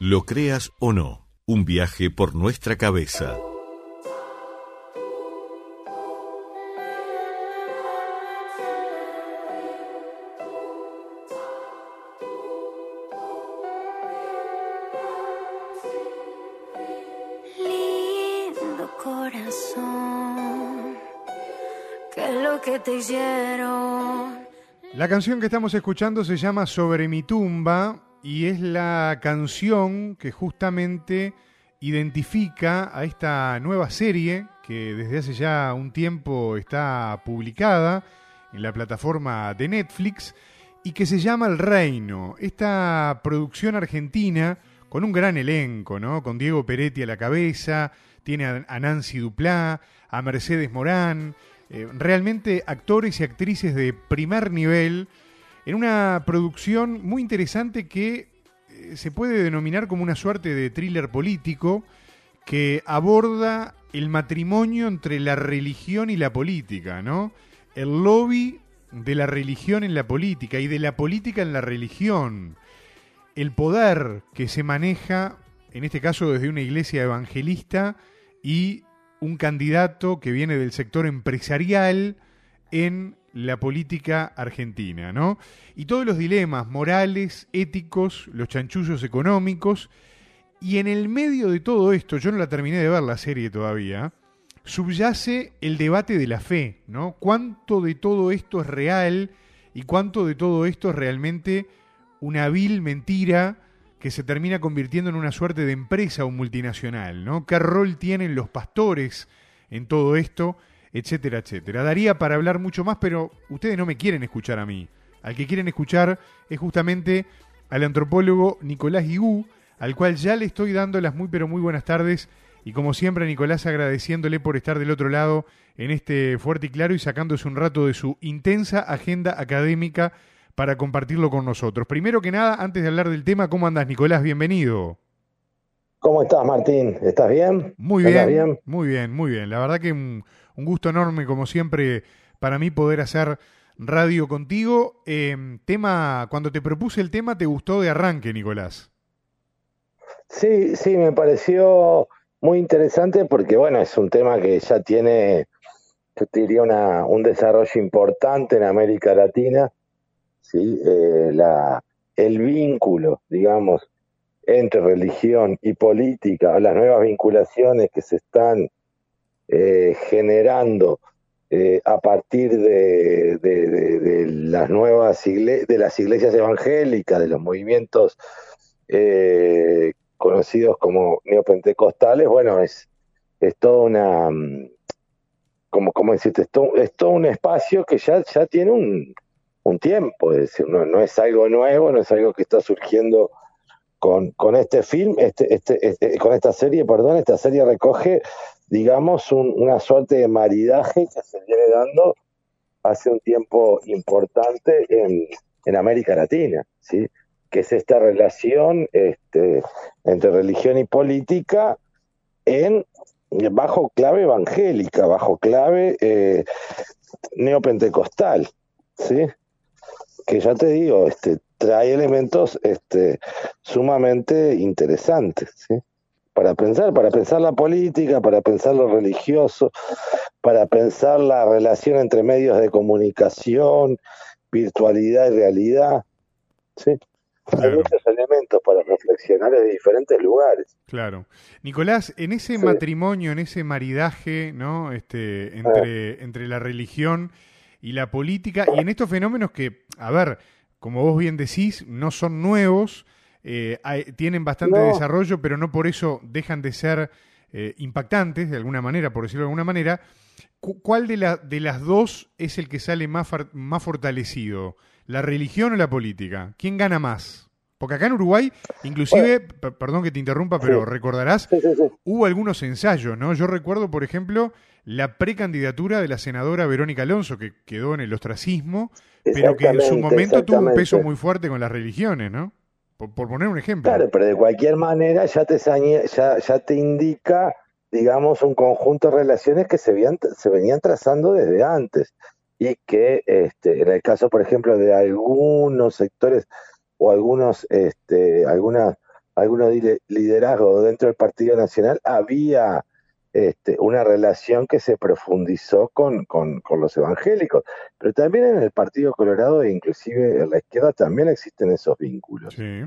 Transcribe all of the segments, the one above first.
Lo creas o no, un viaje por nuestra cabeza. Lindo corazón, ¿qué es lo que te hicieron? La canción que estamos escuchando se llama Sobre mi tumba y es la canción que justamente identifica a esta nueva serie que desde hace ya un tiempo está publicada en la plataforma de Netflix y que se llama El Reino. Esta producción argentina con un gran elenco, ¿no? Con Diego Peretti a la cabeza, tiene a, Nancy Duplá, a Mercedes Morán, eh, realmente actores y actrices de primer nivel en una producción muy interesante que eh, se puede denominar como una suerte de thriller político que aborda el matrimonio entre la religión y la política, ¿no? El lobby de la religión en la política y de la política en la religión. El poder que se maneja, en este caso desde una iglesia evangelista y un candidato que viene del sector empresarial en la política argentina, ¿no? Y todos los dilemas morales, éticos, los chanchullos económicos, y en el medio de todo esto, yo no la terminé de ver la serie todavía, subyace el debate de la fe, ¿no? ¿Cuánto de todo esto es real y cuánto de todo esto es realmente una vil mentira que se termina convirtiendo en una suerte de empresa o multinacional, ¿no? ¿Qué rol tienen los pastores en todo esto? Etcétera, etcétera. Daría para hablar mucho más, pero ustedes no me quieren escuchar a mí. Al que quieren escuchar es justamente al antropólogo Nicolás Guigú, al cual ya le estoy dando las muy pero muy buenas tardes y como siempre Nicolás agradeciéndole por estar del otro lado en este fuerte y claro y sacándose un rato de su intensa agenda académica para compartirlo con nosotros. Primero que nada, antes de hablar del tema, ¿cómo andas Nicolás? Bienvenido. ¿Cómo estás, Martín? ¿Estás bien? Muy bien, bien, muy bien, muy bien. La verdad que un, un gusto enorme, como siempre, para mí poder hacer radio contigo. Eh, tema, cuando te propuse el tema, ¿te gustó de arranque, Nicolás? Sí, sí, me pareció muy interesante porque, bueno, es un tema que ya tiene, yo diría, una, un desarrollo importante en América Latina, ¿sí? Eh, la, el vínculo, digamos, entre religión y política, las nuevas vinculaciones que se están eh, generando eh, a partir de, las nuevas de las iglesias evangélicas, de los movimientos eh, conocidos como neopentecostales, bueno, es, es toda una, como, como decirte, es todo, es todo un espacio que ya, ya tiene un, un tiempo, es decir, no, no es algo nuevo, no es algo que está surgiendo con, con este film, este, este, este, con esta serie, perdón, esta serie recoge, digamos, un, una suerte de maridaje que se viene dando hace un tiempo importante en, en América Latina, ¿sí? que es esta relación este, entre religión y política en bajo clave evangélica, bajo clave eh, neopentecostal, ¿sí? Que ya te digo, este, trae elementos este, sumamente interesantes, ¿sí? para pensar, para pensar la política, para pensar lo religioso, para pensar la relación entre medios de comunicación, virtualidad y realidad. ¿sí? Claro. Hay muchos elementos para reflexionar desde diferentes lugares. Claro. Nicolás, en ese sí. matrimonio, en ese maridaje, ¿no? Este, entre, ah. entre la religión y la política, y en estos fenómenos que, a ver, como vos bien decís, no son nuevos, eh, hay, tienen bastante no. desarrollo, pero no por eso dejan de ser eh, impactantes, de alguna manera, por decirlo de alguna manera. ¿Cuál de, la, de las dos es el que sale más, más fortalecido? ¿La religión o la política? ¿Quién gana más? Porque acá en Uruguay, inclusive, bueno, perdón que te interrumpa, pero sí. recordarás, sí, sí, hubo algunos ensayos, ¿no? Yo recuerdo, por ejemplo, la precandidatura de la senadora Verónica Alonso, que quedó en el ostracismo, pero que en su momento tuvo un peso muy fuerte con las religiones, ¿no? Por, por, poner un ejemplo. Claro, pero de cualquier manera ya te, ya, ya te indica, digamos, un conjunto de relaciones que se, veían, se venían trazando desde antes y que este, en el caso, por ejemplo, de algunos sectores o algunos, este, algunas algunos liderazgos dentro del Partido Nacional, había este, una relación que se profundizó con, con, los evangélicos. Pero también en el Partido Colorado e inclusive en la izquierda también existen esos vínculos. Sí.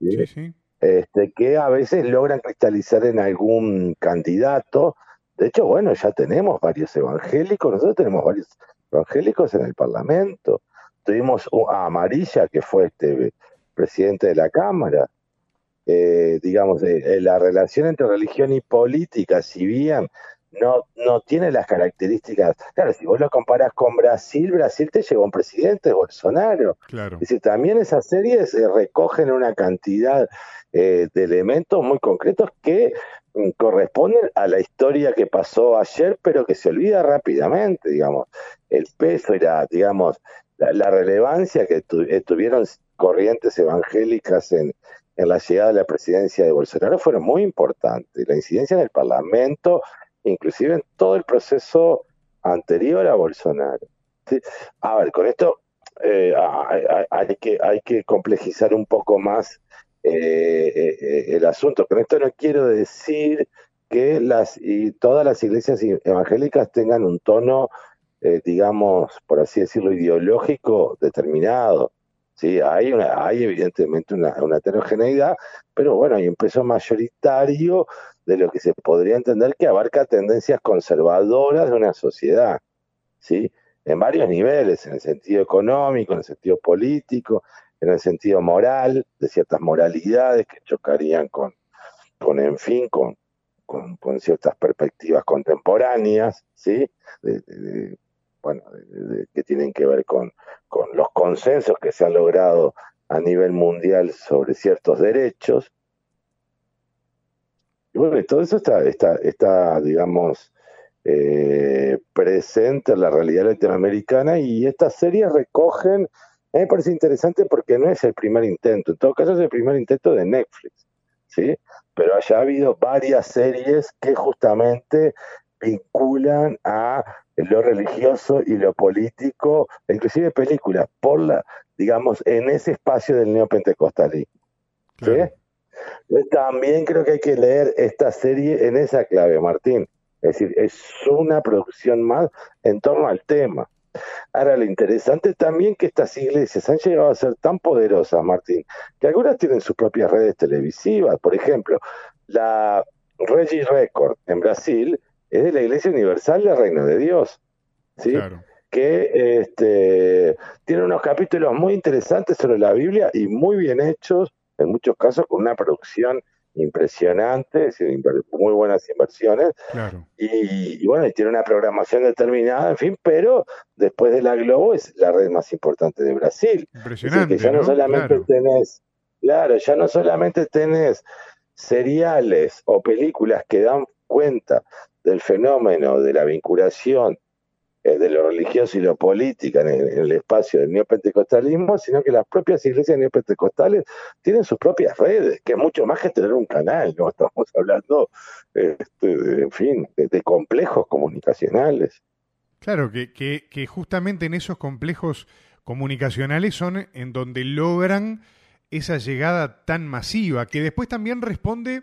¿Sí? sí, Este, que a veces logran cristalizar en algún candidato. De hecho, bueno, ya tenemos varios evangélicos, nosotros tenemos varios evangélicos en el Parlamento. Tuvimos a Amarilla, que fue este presidente de la Cámara, eh, digamos, eh, la relación entre religión y política, si bien no, no tiene las características, claro, si vos lo comparás con Brasil, Brasil te llevó un presidente, Bolsonaro. Claro. Es decir, también esas series eh, recogen una cantidad de elementos muy concretos que mm, corresponden a la historia que pasó ayer, pero que se olvida rápidamente, digamos, el peso y la, digamos, la, relevancia que tuvieron corrientes evangélicas en, en la llegada de la presidencia de Bolsonaro fueron muy importantes. La incidencia en el Parlamento, inclusive en todo el proceso anterior a Bolsonaro. A ver, con esto eh, hay, que, complejizar un poco más eh, eh, el asunto. Con esto no quiero decir que las y todas las iglesias evangélicas tengan un tono, digamos, por así decirlo, ideológico determinado. Sí, hay, una, hay evidentemente una, heterogeneidad, pero bueno, hay un peso mayoritario de lo que se podría entender que abarca tendencias conservadoras de una sociedad, ¿sí? En varios niveles, en el sentido económico, en el sentido político, en el sentido moral, de ciertas moralidades que chocarían con, con en fin, con, con, ciertas perspectivas contemporáneas, ¿sí? Bueno, que tienen que ver con, los consensos que se han logrado a nivel mundial sobre ciertos derechos. Y bueno, todo eso está, está, está digamos, eh, presente en la realidad latinoamericana y estas series recogen, a mí me parece interesante porque no es el primer intento, en todo caso es el primer intento de Netflix, ¿sí? Pero haya habido varias series que justamente vinculan a lo religioso y lo político, inclusive películas, por la, digamos, en ese espacio del neopentecostalismo. ¿sí? También creo que hay que leer esta serie en esa clave, Martín. Es decir, es una producción más en torno al tema. Ahora, lo interesante también que estas iglesias han llegado a ser tan poderosas, Martín, que algunas tienen sus propias redes televisivas. Por ejemplo, la Regi Record en Brasil es de la Iglesia Universal del Reino de Dios, ¿sí? Que este, tiene unos capítulos muy interesantes sobre la Biblia y muy bien hechos, en muchos casos con una producción impresionante, muy buenas inversiones. Y, bueno, tiene una programación determinada, en fin, pero después de la Globo es la red más importante de Brasil. Impresionante. que ya no, solamente tenés, claro, ya no solamente tenés seriales o películas que dan cuenta del fenómeno de la vinculación eh, de lo religioso y lo político en el, espacio del neopentecostalismo, sino que las propias iglesias neopentecostales tienen sus propias redes, que es mucho más que tener un canal, ¿no? Estamos hablando, este, en fin, de, complejos comunicacionales. Claro, que, que justamente en esos complejos comunicacionales son en donde logran esa llegada tan masiva, que después también responde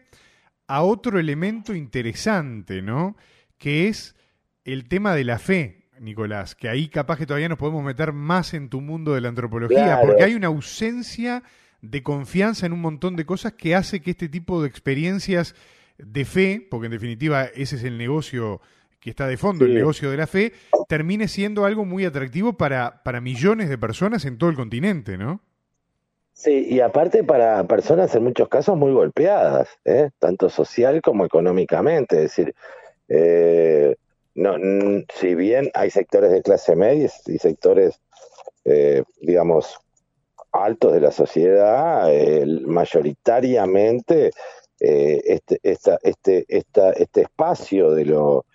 a otro elemento interesante, ¿no? Que es el tema de la fe, Nicolás, que ahí capaz que todavía nos podemos meter más en tu mundo de la antropología, porque hay una ausencia de confianza en un montón de cosas que hace que este tipo de experiencias de fe, porque en definitiva ese es el negocio que está de fondo, el negocio de la fe, termine siendo algo muy atractivo para, para millones de personas en todo el continente, ¿no? Sí, y aparte para personas en muchos casos muy golpeadas, ¿eh? tanto social como económicamente. Es decir, eh, no, si bien hay sectores de clase media y sectores, eh, digamos, altos de la sociedad, mayoritariamente este, esta, este, esta, este espacio de lo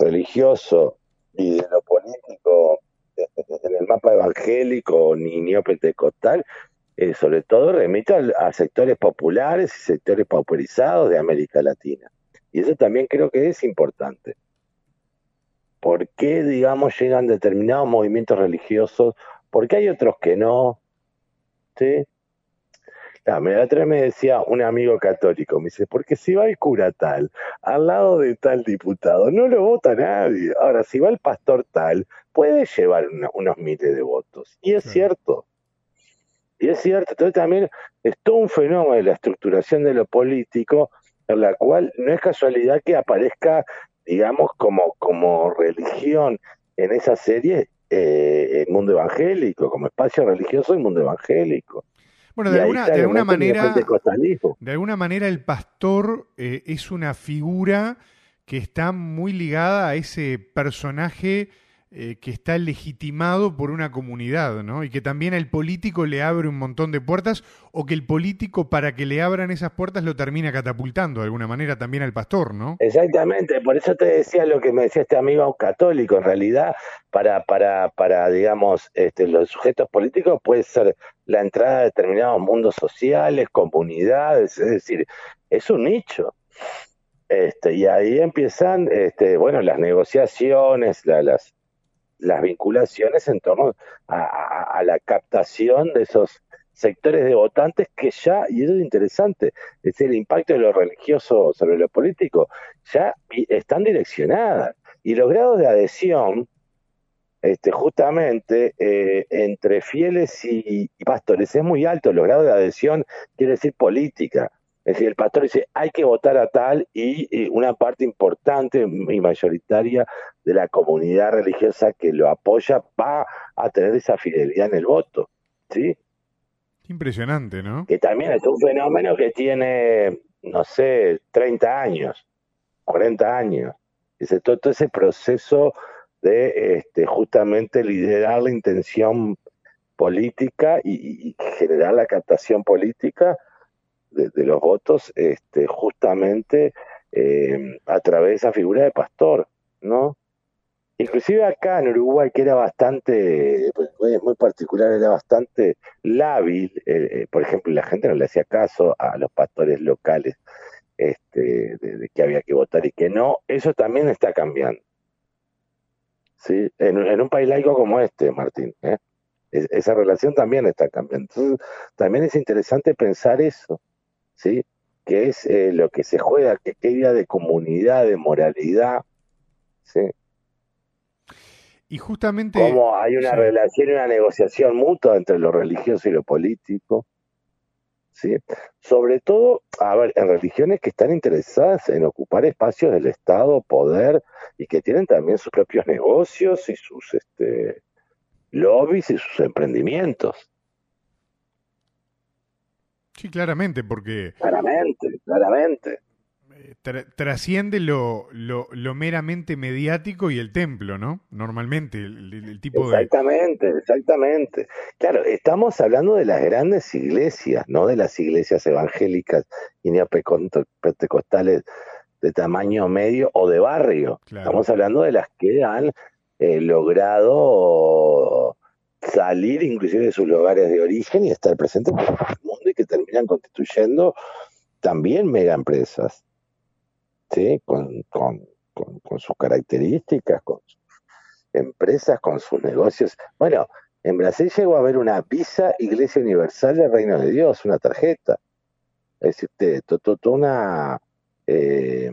religioso y de lo político en el mapa evangélico ni neopentecostal eh, sobre todo remite a, sectores populares y sectores pauperizados de América Latina. Y eso también creo que es importante. ¿Por qué, digamos, llegan determinados movimientos religiosos? ¿Por qué hay otros que no? ¿Sí? Ah, me, otra me decía un amigo católico, me dice, porque si va el cura tal, al lado de tal diputado, no lo vota nadie. Ahora, si va el pastor tal, puede llevar unos miles de votos. Y es cierto. Y es cierto. Entonces también es todo un fenómeno de la estructuración de lo político, en la cual no es casualidad que aparezca, digamos, como, como religión en esa serie eh, el mundo evangélico, como espacio religioso el mundo evangélico. Bueno, de alguna, de alguna manera, de alguna manera el pastor eh, es una figura que está muy ligada a ese personaje eh, que está legitimado por una comunidad, ¿no? Y que también el político le abre un montón de puertas, o que el político, para que le abran esas puertas, lo termina catapultando de alguna manera también al pastor, ¿no? Exactamente, por eso te decía lo que me decía este amigo católico, en realidad, para, para, para digamos, este, los sujetos políticos puede ser la entrada de determinados mundos sociales, comunidades, es decir, es un nicho. Este, y ahí empiezan, este, bueno, las negociaciones, las, las vinculaciones en torno a, la captación de esos sectores de votantes que ya, y eso es interesante, es el impacto de lo religioso sobre lo político, ya están direccionadas. Y los grados de adhesión, este, justamente eh, entre fieles y, y, pastores, es muy alto. Los grados de adhesión quiere decir política. Es decir, el pastor dice, hay que votar a tal y, una parte importante y mayoritaria de la comunidad religiosa que lo apoya va a tener esa fidelidad en el voto. ¿sí? Impresionante, ¿no? Que también es un fenómeno que tiene, no sé, 30 años, 40 años. Dice, todo, ese proceso de este, justamente liderar la intención política y generar la captación política de, los votos este, justamente eh, a través de esa figura de pastor, ¿no? Inclusive acá en Uruguay, que era bastante, pues, muy particular, era bastante lábil, eh, eh, por ejemplo, la gente no le hacía caso a los pastores locales este, de, que había que votar y que no, eso también está cambiando. ¿Sí? En, un país laico como este, Martín, esa relación también está cambiando. Entonces, también es interesante pensar eso, ¿sí? que es eh, lo que se juega, que qué idea de comunidad, de moralidad, ¿sí? Y justamente... Cómo hay una relación y una negociación mutua entre lo religioso y lo político. ¿sí? Sobre todo, a ver, en religiones que están interesadas en ocupar espacios del Estado, poder, y que tienen también sus propios negocios y sus este, lobbies y sus emprendimientos. Sí, claramente, porque... Claramente, claramente. Eh, trasciende lo, lo, meramente mediático y el templo, ¿no? Normalmente, el, tipo de... Exactamente, exactamente. Claro, estamos hablando de las grandes iglesias, no de las iglesias evangélicas y neopentecostales de tamaño medio o de barrio. Estamos hablando de las que han eh, logrado salir inclusive de sus lugares de origen y estar presentes en el mundo y que terminan constituyendo también mega empresas, ¿sí? Con, con, con, sus características, con sus empresas, con sus negocios. Bueno, en Brasil llegó a haber una visa Iglesia Universal del Reino de Dios, una tarjeta. Es decir, toda una, eh,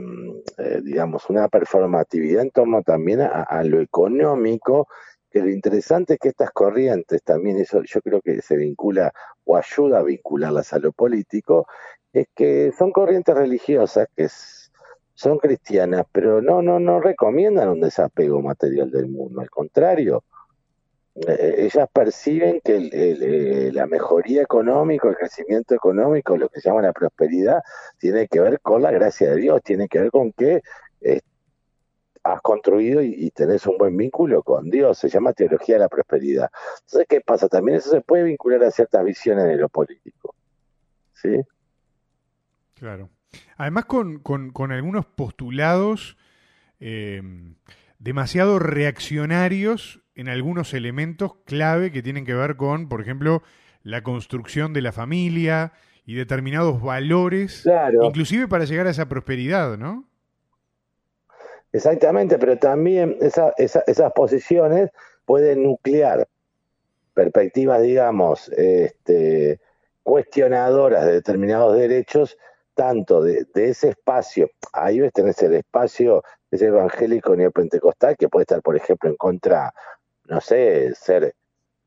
eh, digamos, una performatividad en torno también a, lo económico lo interesante es que estas corrientes, también eso yo creo que se vincula o ayuda a vincularlas a lo político, es que son corrientes religiosas que son cristianas, pero no, no, no recomiendan un desapego material del mundo, al contrario, eh, ellas perciben que eh, la mejoría económica, el crecimiento económico, lo que se llama la prosperidad, tiene que ver con la gracia de Dios, tiene que ver con que has construido y, tenés un buen vínculo con Dios, se llama teología de la prosperidad. Entonces, ¿qué pasa? También eso se puede vincular a ciertas visiones de lo político. ¿Sí? Claro. Además, con, algunos postulados eh, demasiado reaccionarios en algunos elementos clave que tienen que ver con, por ejemplo, la construcción de la familia y determinados valores, inclusive para llegar a esa prosperidad, ¿no? Exactamente, pero también esas posiciones pueden nuclear perspectivas, digamos, este, cuestionadoras de determinados derechos, tanto de, ese espacio, ahí ves tenés el espacio, ese evangélico neopentecostal, que puede estar, por ejemplo, en contra, no sé, ser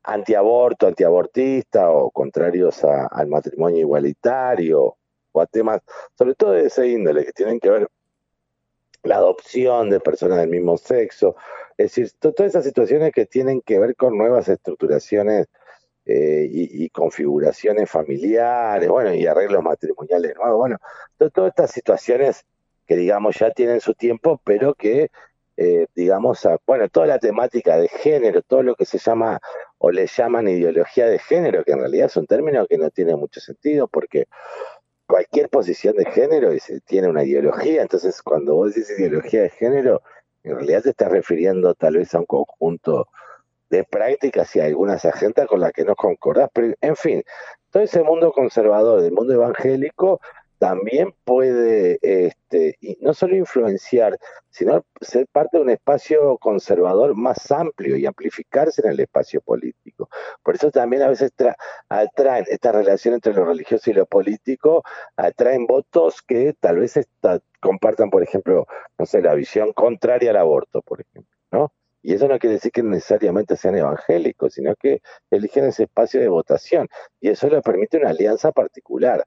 antiaborto, antiabortista o contrarios al matrimonio igualitario o a temas, sobre todo de ese índole, que tienen que ver la adopción de personas del mismo sexo, es decir, todas esas situaciones que tienen que ver con nuevas estructuraciones eh, y, configuraciones familiares, bueno, y arreglos matrimoniales nuevos, bueno, todas estas situaciones que digamos ya tienen su tiempo, pero que eh, digamos, bueno, toda la temática de género, todo lo que se llama o le llaman ideología de género, que en realidad es un término que no tiene mucho sentido porque cualquier posición de género tiene una ideología, entonces cuando vos decís ideología de género, en realidad te estás refiriendo tal vez a un conjunto de prácticas y algunas agendas con las que no concordás, pero en fin, todo ese mundo conservador, del mundo evangélico, también puede este, no solo influenciar, sino ser parte de un espacio conservador más amplio y amplificarse en el espacio político. Por eso también a veces atraen esta relación entre lo religioso y lo político, atraen votos que tal vez compartan, por ejemplo, no sé, la visión contraria al aborto, por ejemplo, ¿no? Y eso no quiere decir que necesariamente sean evangélicos, sino que eligen ese espacio de votación. Y eso le permite una alianza particular.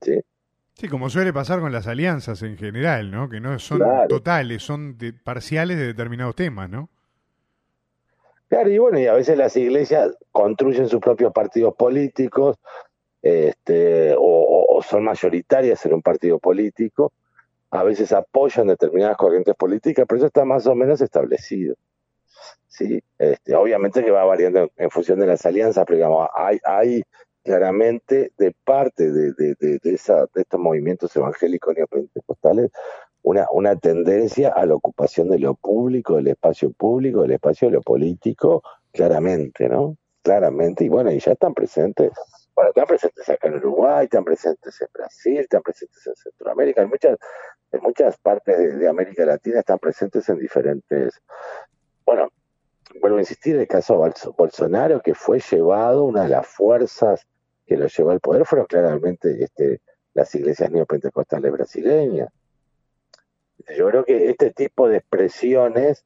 ¿Sí? Sí, como suele pasar con las alianzas en general, ¿no? Que no son totales, son parciales de determinados temas, ¿no? Claro, y bueno, y a veces las iglesias construyen sus propios partidos políticos, este, o, son mayoritarias en un partido político, a veces apoyan determinadas corrientes políticas, pero eso está más o menos establecido. Sí, este, obviamente que va variando en, función de las alianzas, pero digamos, hay, hay claramente de parte de, de, de, esa, de estos movimientos evangélicos neopentecostales una, una tendencia a la ocupación de lo público, del espacio público, del espacio de lo político, claramente, ¿no? Claramente, y bueno, y ya están presentes, bueno, están presentes acá en Uruguay, están presentes en Brasil, están presentes en Centroamérica, en muchas, en muchas partes de, de América Latina están presentes en diferentes, bueno, vuelvo a insistir, el caso de Bolsonaro, que fue llevado, una de las fuerzas que lo llevó al poder fueron claramente este, las iglesias neopentecostales brasileñas. Yo creo que este tipo de expresiones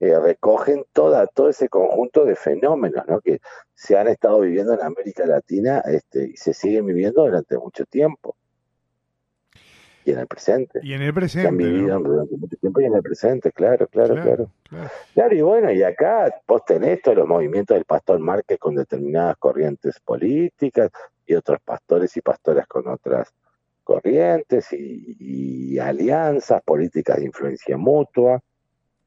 eh, recogen toda, todo ese conjunto de fenómenos ¿no? que se han estado viviendo en América Latina este, y se siguen viviendo durante mucho tiempo y en el presente. Y en el presente. han vivido durante mucho tiempo y en el presente, claro, claro, claro, claro. y bueno, y acá vos tenés todos los movimientos del pastor Márquez con determinadas corrientes políticas y otros pastores y pastoras con otras corrientes y, alianzas políticas de influencia mutua.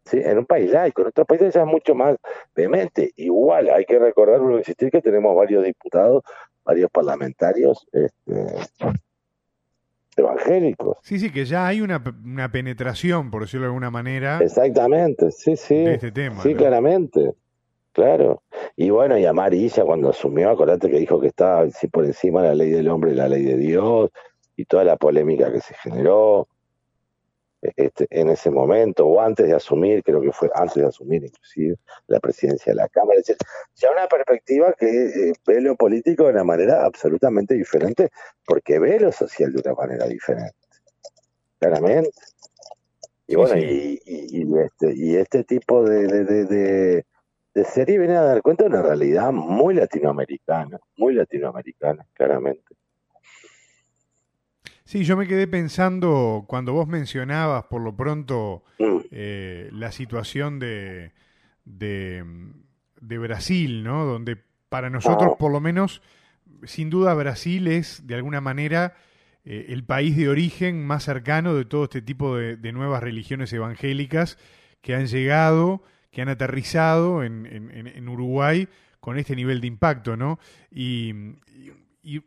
¿sí? En un país laico, en otros países ya es mucho más vehemente. Igual, hay que recordar, insistir, que tenemos varios diputados, varios parlamentarios este, evangélicos. Sí, sí, que ya hay una, una, penetración, por decirlo de alguna manera. Exactamente, sí, sí. De este tema. Sí, claramente. Claro. Y bueno, y Amarilla cuando asumió, acordate que dijo que estaba por encima de la ley del hombre y la ley de Dios, y toda la polémica que se generó este, en ese momento, o antes de asumir, creo que fue antes de asumir inclusive la presidencia de la Cámara. Es decir, ya una perspectiva que eh, ve lo político de una manera absolutamente diferente, porque ve lo social de una manera diferente, claramente. Y bueno, Y, este, y este tipo de, de, de serie viene a dar cuenta de una realidad muy latinoamericana, muy latinoamericana, claramente. Sí, yo me quedé pensando cuando vos mencionabas por lo pronto mm. eh, la situación de, de, Brasil, ¿no? Donde para nosotros, por lo menos, sin duda Brasil es de alguna manera eh, el país de origen más cercano de todo este tipo de, nuevas religiones evangélicas que han llegado, que han aterrizado en, en, Uruguay con este nivel de impacto, ¿no? Y, y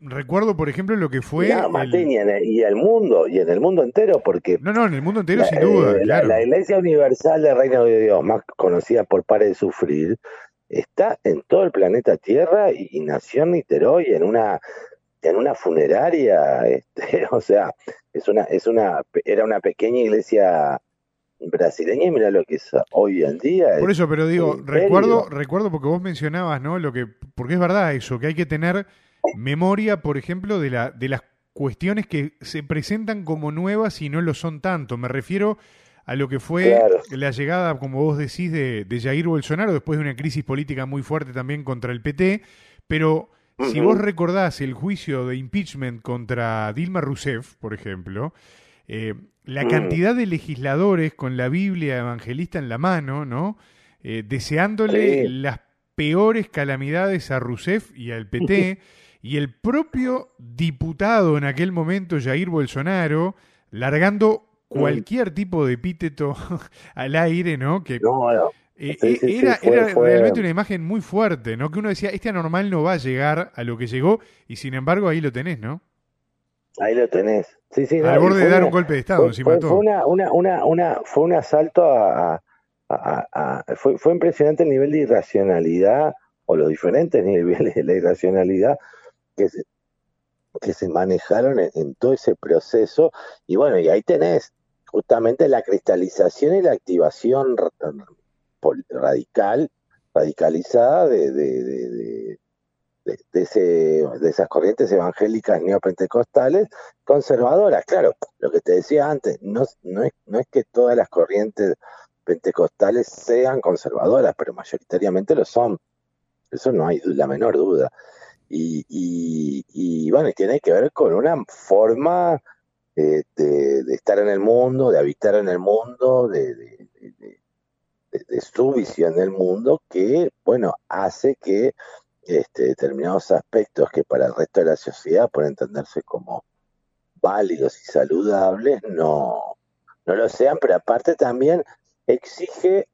recuerdo, por ejemplo, lo que fue. y el mundo, y en el mundo entero, porque. No, no, en el mundo entero, sin duda. Eh, la, Iglesia Universal del Reino de Dios, más conocida por Pare de Sufrir, está en todo el planeta Tierra y, nació en Niterói en una en una funeraria, este, o sea, es una, es una, era una pequeña iglesia brasileña y mira lo que es hoy en día. Por eso, pero digo, recuerdo, recuerdo porque vos mencionabas, ¿no? Lo que, porque es verdad eso, que hay que tener memoria, por ejemplo, de, la, de las cuestiones que se presentan como nuevas y no lo son tanto. Me refiero a lo que fue la llegada, como vos decís, de, de, Jair Bolsonaro después de una crisis política muy fuerte también contra el PT, pero si vos recordás el juicio de impeachment contra Dilma Rousseff, por ejemplo, eh, la cantidad de legisladores con la Biblia evangelista en la mano, ¿no? Eh, deseándole las peores calamidades a Rousseff y al PT, y el propio diputado en aquel momento, Jair Bolsonaro, largando cualquier tipo de epíteto al aire, ¿no? Que eh, era, realmente una imagen muy fuerte, ¿no? Que uno decía, este anormal no va a llegar a lo que llegó, y sin embargo ahí lo tenés, ¿no? Ahí lo tenés. Sí, sí, Al borde de dar un golpe de Estado, encima fue, todo. Fue, una, una, una, fue un asalto a. fue, fue impresionante el nivel de irracionalidad, o los diferentes niveles de la irracionalidad que se, que se manejaron en, todo ese proceso. Y bueno, y ahí tenés justamente la cristalización y la activación radical, radicalizada de, de, de, ese, de esas corrientes evangélicas neopentecostales conservadoras. Claro, lo que te decía antes, no, no, es, no es que todas las corrientes pentecostales sean conservadoras, pero mayoritariamente lo son. Eso no hay la menor duda. Y, y, bueno, tiene que ver con una forma de, estar en el mundo, de habitar en el mundo, de, de, su visión del mundo que, bueno, hace que este, determinados aspectos que para el resto de la sociedad pueden entenderse como válidos y saludables, no, no lo sean, pero aparte también exige,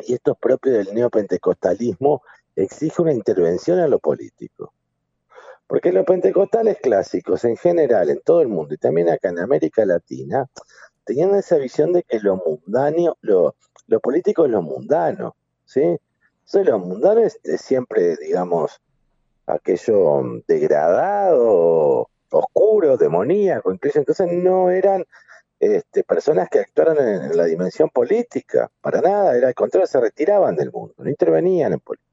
y esto es propio del neopentecostalismo, exige una intervención en lo político. Porque los pentecostales clásicos en general, en todo el mundo, y también acá en América Latina, tenían esa visión de que lo mundano, lo, lo político es lo mundano, ¿sí? Entonces lo mundano es, siempre, digamos, aquello degradado, oscuro, demoníaco, incluso entonces no eran este, personas que actuaran en, la dimensión política, para nada, era al contrario, se retiraban del mundo, no intervenían en política.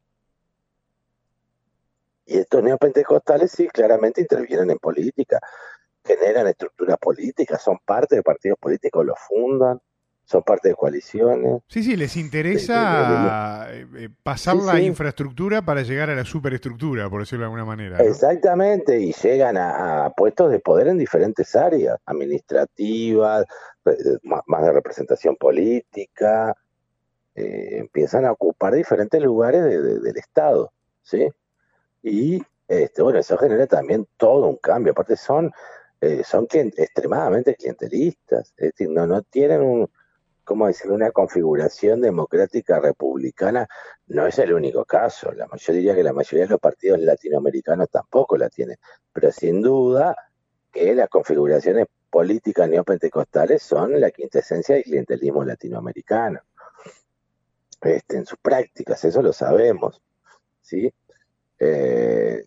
Y estos neopentecostales sí, claramente intervienen en política, generan estructuras políticas, son parte de partidos políticos, los fundan, son parte de coaliciones. Sí, sí, les interesa eh, eh, pasar la infraestructura para llegar a la superestructura, por decirlo de alguna manera. Exactamente, y llegan a, puestos de poder en diferentes áreas, administrativas, más de representación política, eh, empiezan a ocupar diferentes lugares del Estado, ¿sí? Y este, bueno, eso genera también todo un cambio, aparte son, son extremadamente clientelistas, es decir, no, no tienen un ¿cómo decir? Una configuración democrática republicana no es el único caso. La, yo diría que la mayoría de los partidos latinoamericanos tampoco la tienen, pero sin duda que las configuraciones políticas neopentecostales son la quintesencia del clientelismo latinoamericano. Este, en sus prácticas, eso lo sabemos. ¿sí? Eh,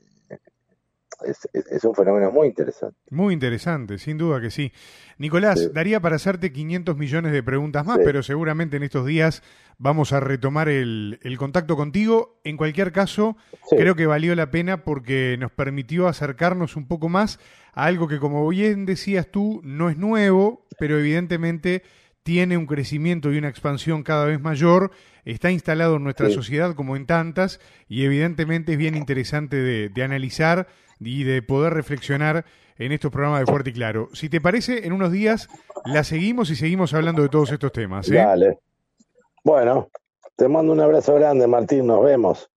es, un fenómeno muy interesante. Muy interesante, sin duda que sí. Nicolás, daría para hacerte 500 millones de preguntas más, pero seguramente en estos días vamos a retomar el, contacto contigo. En cualquier caso, creo que valió la pena porque nos permitió acercarnos un poco más a algo que, como bien decías tú, no es nuevo, pero evidentemente tiene un crecimiento y una expansión cada vez mayor, está instalado en nuestra sociedad como en tantas, y evidentemente es bien interesante de analizar y de poder reflexionar en estos programas de Fuerte y Claro. Si te parece, en unos días la seguimos y seguimos hablando de todos estos temas. ¿eh? Dale. Bueno, te mando un abrazo grande, Martín. Nos vemos.